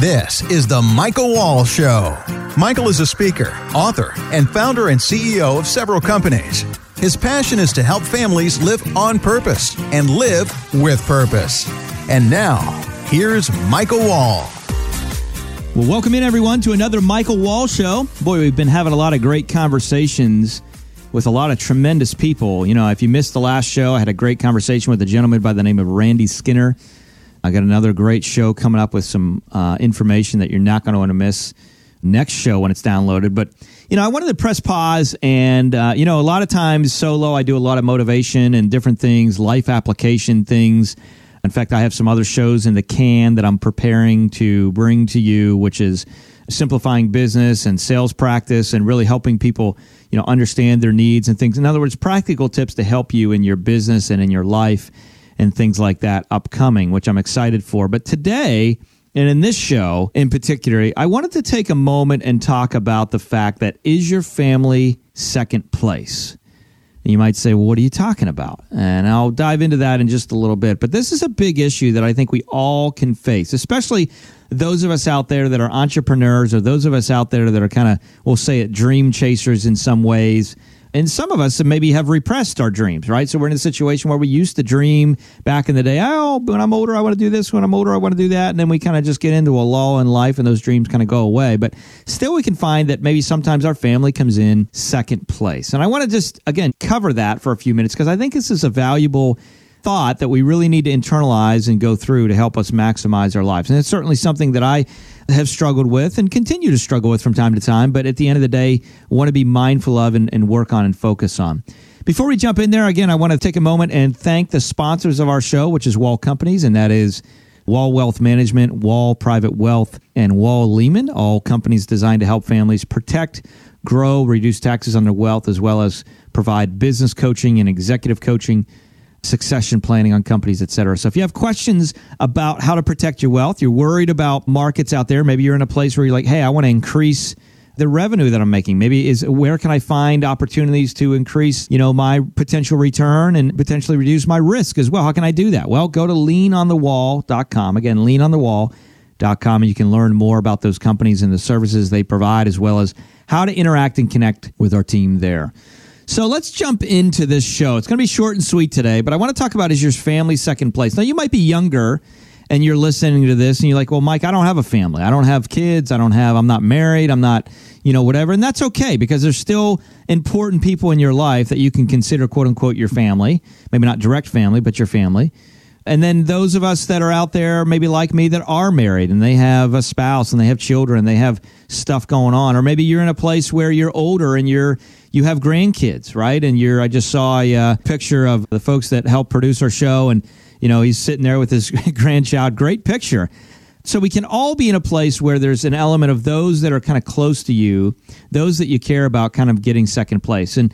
This is the Michael Wall Show. Michael is a speaker, author, and founder and CEO of several companies. His passion is to help families live on purpose and live with purpose. And now, here's Michael Wall. Well, welcome in everyone to another Michael Wall Show. Boy, we've been having a lot of great conversations with a lot of tremendous people. You know, if you missed the last show, I had a great conversation with a gentleman by the name of Randy Skinner. I got another great show coming up with some uh, information that you're not going to want to miss next show when it's downloaded. But, you know, I wanted to press pause. And, uh, you know, a lot of times solo, I do a lot of motivation and different things, life application things. In fact, I have some other shows in the can that I'm preparing to bring to you, which is simplifying business and sales practice and really helping people, you know, understand their needs and things. In other words, practical tips to help you in your business and in your life and things like that upcoming, which I'm excited for. But today, and in this show in particular, I wanted to take a moment and talk about the fact that is your family second place? And you might say, well, what are you talking about? And I'll dive into that in just a little bit. But this is a big issue that I think we all can face, especially those of us out there that are entrepreneurs or those of us out there that are kind of, we'll say it, dream chasers in some ways and some of us maybe have repressed our dreams, right? So we're in a situation where we used to dream back in the day, oh, when I'm older, I want to do this. When I'm older, I want to do that. And then we kind of just get into a lull in life and those dreams kind of go away. But still, we can find that maybe sometimes our family comes in second place. And I want to just, again, cover that for a few minutes because I think this is a valuable thought that we really need to internalize and go through to help us maximize our lives. And it's certainly something that I have struggled with and continue to struggle with from time to time, but at the end of the day, want to be mindful of and, and work on and focus on. Before we jump in there, again, I want to take a moment and thank the sponsors of our show, which is Wall Companies, and that is Wall Wealth Management, Wall Private Wealth, and Wall Lehman, all companies designed to help families protect, grow, reduce taxes on their wealth, as well as provide business coaching and executive coaching succession planning on companies, et cetera. So if you have questions about how to protect your wealth, you're worried about markets out there, maybe you're in a place where you're like, hey, I want to increase the revenue that I'm making. Maybe is where can I find opportunities to increase, you know, my potential return and potentially reduce my risk as well. How can I do that? Well, go to leanonthewall.com. Again, leanonthewall.com and you can learn more about those companies and the services they provide as well as how to interact and connect with our team there. So let's jump into this show. It's going to be short and sweet today, but I want to talk about is your family second place. Now, you might be younger and you're listening to this and you're like, well, Mike, I don't have a family. I don't have kids. I don't have, I'm not married. I'm not, you know, whatever. And that's okay because there's still important people in your life that you can consider, quote unquote, your family. Maybe not direct family, but your family. And then those of us that are out there, maybe like me, that are married and they have a spouse and they have children, they have stuff going on. Or maybe you're in a place where you're older and you're you have grandkids, right? And you're I just saw a uh, picture of the folks that help produce our show, and you know he's sitting there with his grandchild. Great picture. So we can all be in a place where there's an element of those that are kind of close to you, those that you care about, kind of getting second place. And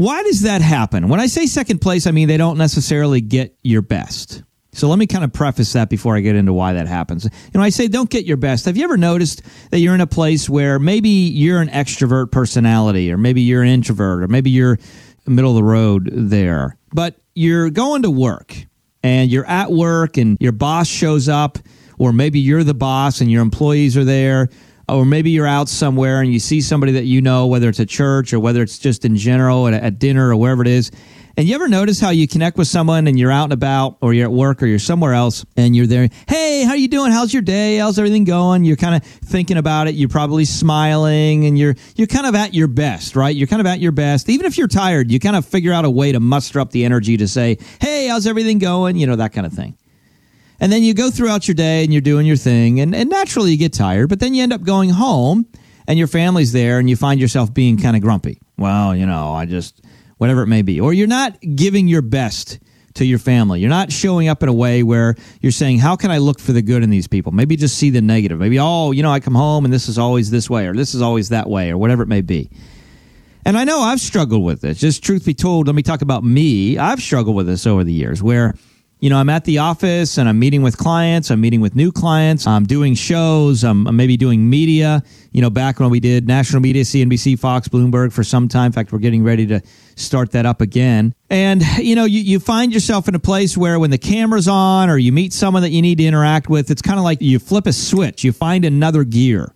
why does that happen? When I say second place, I mean they don't necessarily get your best. So let me kind of preface that before I get into why that happens. You know, I say don't get your best. Have you ever noticed that you're in a place where maybe you're an extrovert personality, or maybe you're an introvert, or maybe you're middle of the road there, but you're going to work and you're at work and your boss shows up, or maybe you're the boss and your employees are there, or maybe you're out somewhere and you see somebody that you know, whether it's a church or whether it's just in general at, at dinner or wherever it is and you ever notice how you connect with someone and you're out and about or you're at work or you're somewhere else and you're there, hey, how are you doing? How's your day? How's everything going? You're kind of thinking about it. You're probably smiling and you're you're kind of at your best, right? You're kind of at your best. Even if you're tired, you kind of figure out a way to muster up the energy to say, hey, how's everything going? You know, that kind of thing. And then you go throughout your day and you're doing your thing and, and naturally you get tired, but then you end up going home and your family's there and you find yourself being kind of grumpy. Well, you know, I just whatever it may be. Or you're not giving your best to your family. You're not showing up in a way where you're saying, How can I look for the good in these people? Maybe just see the negative. Maybe, oh, you know, I come home and this is always this way, or this is always that way, or whatever it may be. And I know I've struggled with this. Just truth be told, let me talk about me. I've struggled with this over the years where you know, I'm at the office and I'm meeting with clients. I'm meeting with new clients. I'm doing shows. I'm, maybe doing media. You know, back when we did national media, CNBC, Fox, Bloomberg for some time. In fact, we're getting ready to start that up again. And, you know, you, you find yourself in a place where when the camera's on or you meet someone that you need to interact with, it's kind of like you flip a switch, you find another gear.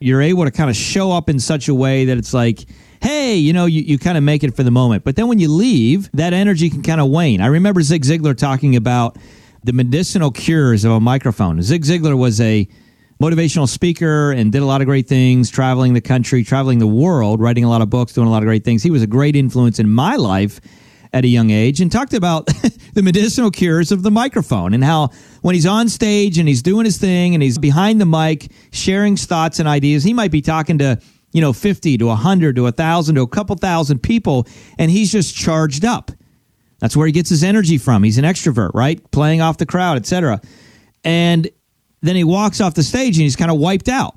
You're able to kind of show up in such a way that it's like, hey, you know, you, you kind of make it for the moment. But then when you leave, that energy can kind of wane. I remember Zig Ziglar talking about the medicinal cures of a microphone. Zig Ziglar was a motivational speaker and did a lot of great things, traveling the country, traveling the world, writing a lot of books, doing a lot of great things. He was a great influence in my life at a young age and talked about the medicinal cures of the microphone and how when he's on stage and he's doing his thing and he's behind the mic sharing thoughts and ideas, he might be talking to you know, 50 to 100 to 1,000 to a couple thousand people, and he's just charged up. That's where he gets his energy from. He's an extrovert, right? Playing off the crowd, etc. And then he walks off the stage and he's kind of wiped out.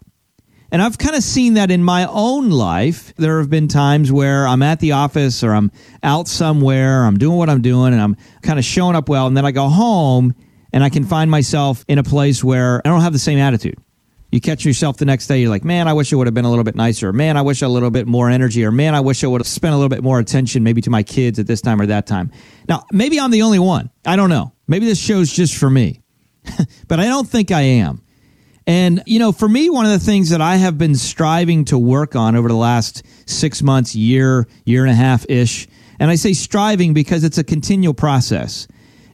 And I've kind of seen that in my own life. There have been times where I'm at the office or I'm out somewhere, I'm doing what I'm doing, and I'm kind of showing up well. And then I go home and I can find myself in a place where I don't have the same attitude you catch yourself the next day, you're like, man, I wish I would have been a little bit nicer. Man, I wish a little bit more energy. Or man, I wish I would have spent a little bit more attention maybe to my kids at this time or that time. Now, maybe I'm the only one. I don't know. Maybe this show's just for me, but I don't think I am. And, you know, for me, one of the things that I have been striving to work on over the last six months, year, year and a half ish, and I say striving because it's a continual process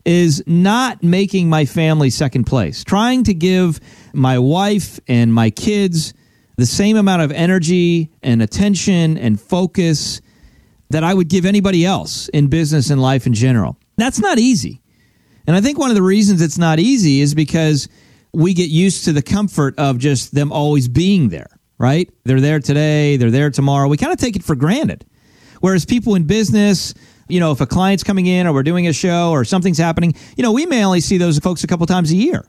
is not making my family second place, trying to give my wife and my kids the same amount of energy and attention and focus that I would give anybody else in business and life in general. That's not easy. And I think one of the reasons it's not easy is because we get used to the comfort of just them always being there, right? They're there today, they're there tomorrow. We kind of take it for granted. Whereas people in business, you know, if a client's coming in or we're doing a show or something's happening, you know, we may only see those folks a couple times a year.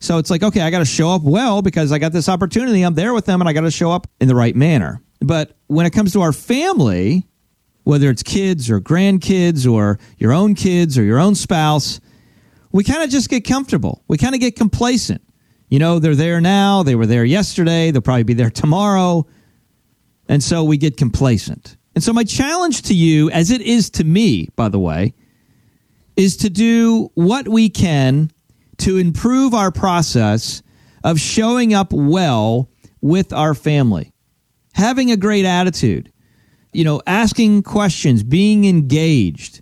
So it's like, okay, I got to show up well because I got this opportunity. I'm there with them and I got to show up in the right manner. But when it comes to our family, whether it's kids or grandkids or your own kids or your own spouse, we kind of just get comfortable. We kind of get complacent. You know, they're there now, they were there yesterday, they'll probably be there tomorrow. And so we get complacent. And so, my challenge to you, as it is to me, by the way, is to do what we can to improve our process of showing up well with our family, having a great attitude, you know, asking questions, being engaged.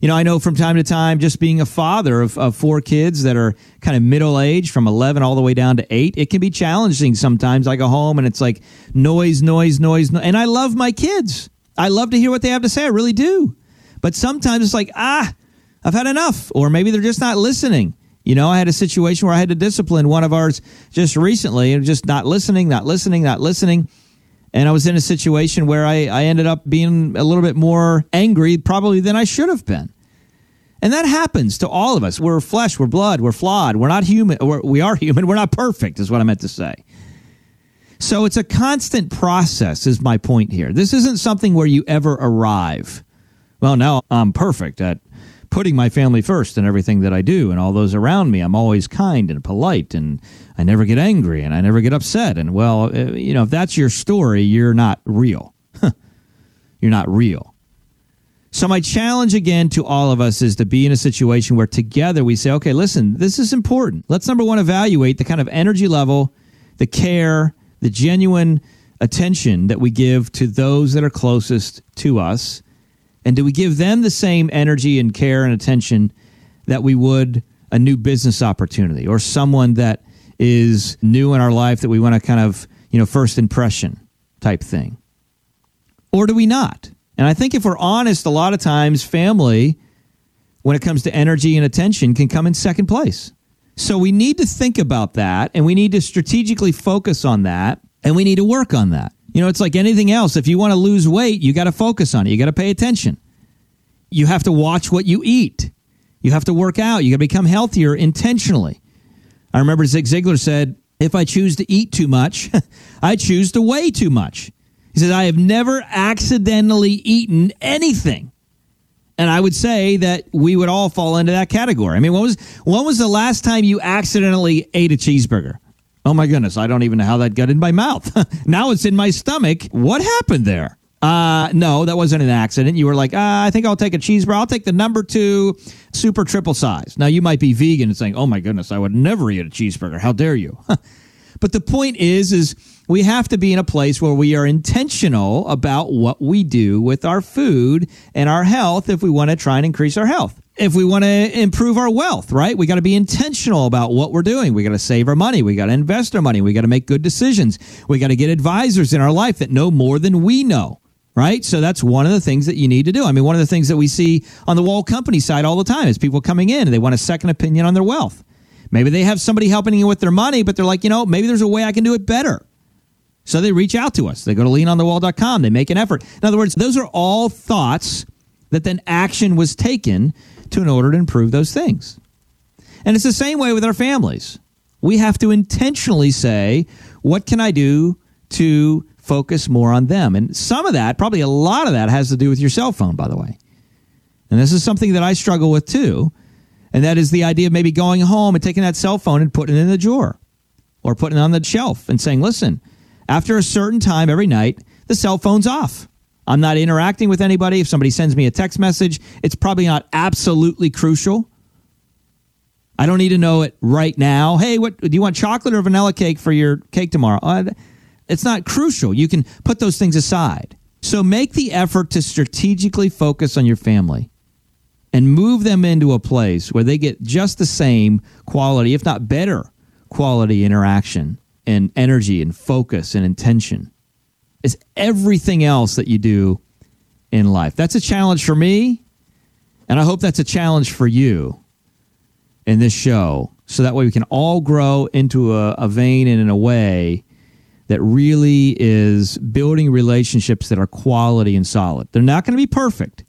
You know, I know from time to time, just being a father of, of four kids that are kind of middle age from 11 all the way down to eight, it can be challenging sometimes. I go home and it's like noise, noise, noise. No- and I love my kids. I love to hear what they have to say. I really do. But sometimes it's like, ah, I've had enough. Or maybe they're just not listening. You know, I had a situation where I had to discipline one of ours just recently and just not listening, not listening, not listening. And I was in a situation where I, I ended up being a little bit more angry, probably than I should have been. And that happens to all of us. We're flesh, we're blood, we're flawed, we're not human. We're, we are human, we're not perfect, is what I meant to say. So it's a constant process, is my point here. This isn't something where you ever arrive. Well, now I'm perfect at putting my family first in everything that I do and all those around me. I'm always kind and polite and I never get angry and I never get upset. And well, uh, you know, if that's your story, you're not real. you're not real. So, my challenge again to all of us is to be in a situation where together we say, okay, listen, this is important. Let's number one, evaluate the kind of energy level, the care, the genuine attention that we give to those that are closest to us? And do we give them the same energy and care and attention that we would a new business opportunity or someone that is new in our life that we want to kind of, you know, first impression type thing? Or do we not? And I think if we're honest, a lot of times family, when it comes to energy and attention, can come in second place. So we need to think about that and we need to strategically focus on that and we need to work on that. You know, it's like anything else. If you want to lose weight, you got to focus on it. You got to pay attention. You have to watch what you eat. You have to work out. You got to become healthier intentionally. I remember Zig Ziglar said, if I choose to eat too much, I choose to weigh too much. He says, I have never accidentally eaten anything And I would say that we would all fall into that category. I mean, when was when was the last time you accidentally ate a cheeseburger? Oh my goodness, I don't even know how that got in my mouth. now it's in my stomach. What happened there? Uh, no, that wasn't an accident. You were like, uh, I think I'll take a cheeseburger. I'll take the number two super triple size. Now you might be vegan and saying, Oh my goodness, I would never eat a cheeseburger. How dare you? but the point is, is we have to be in a place where we are intentional about what we do with our food and our health if we want to try and increase our health. If we want to improve our wealth, right? We got to be intentional about what we're doing. We got to save our money. We got to invest our money. We got to make good decisions. We got to get advisors in our life that know more than we know right? So that's one of the things that you need to do. I mean, one of the things that we see on the wall company side all the time is people coming in and they want a second opinion on their wealth. Maybe they have somebody helping you with their money, but they're like, you know, maybe there's a way I can do it better. So they reach out to us. They go to leanonthewall.com. They make an effort. In other words, those are all thoughts that then action was taken to in order to improve those things. And it's the same way with our families. We have to intentionally say, what can I do to focus more on them? And some of that, probably a lot of that, has to do with your cell phone, by the way. And this is something that I struggle with too. And that is the idea of maybe going home and taking that cell phone and putting it in the drawer or putting it on the shelf and saying, listen, after a certain time every night, the cell phone's off. I'm not interacting with anybody. If somebody sends me a text message, it's probably not absolutely crucial. I don't need to know it right now. Hey, what do you want chocolate or vanilla cake for your cake tomorrow? Uh, it's not crucial. You can put those things aside. So make the effort to strategically focus on your family and move them into a place where they get just the same quality, if not better quality interaction and energy and focus and intention is everything else that you do in life. That's a challenge for me, and I hope that's a challenge for you in this show. So that way we can all grow into a, a vein and in a way that really is building relationships that are quality and solid. They're not going to be perfect.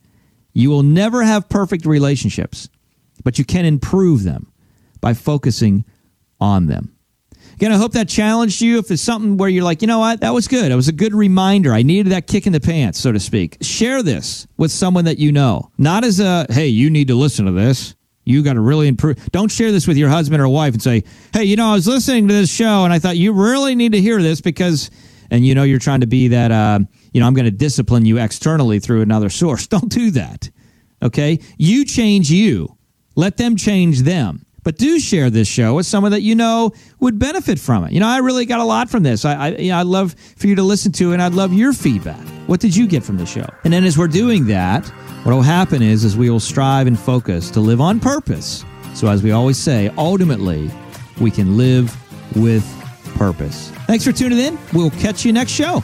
You will never have perfect relationships, but you can improve them by focusing on them. Again, I hope that challenged you. If it's something where you're like, you know what, that was good. It was a good reminder. I needed that kick in the pants, so to speak. Share this with someone that you know. Not as a, hey, you need to listen to this. You got to really improve. Don't share this with your husband or wife and say, hey, you know, I was listening to this show and I thought you really need to hear this because, and you know, you're trying to be that, uh, you know, I'm going to discipline you externally through another source. Don't do that. Okay. You change you, let them change them. But do share this show with someone that you know would benefit from it. You know, I really got a lot from this. I, I, you know, I'd love for you to listen to and I'd love your feedback. What did you get from the show? And then as we're doing that, what will happen is, is we will strive and focus to live on purpose. So as we always say, ultimately, we can live with purpose. Thanks for tuning in. We'll catch you next show.